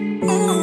Oh.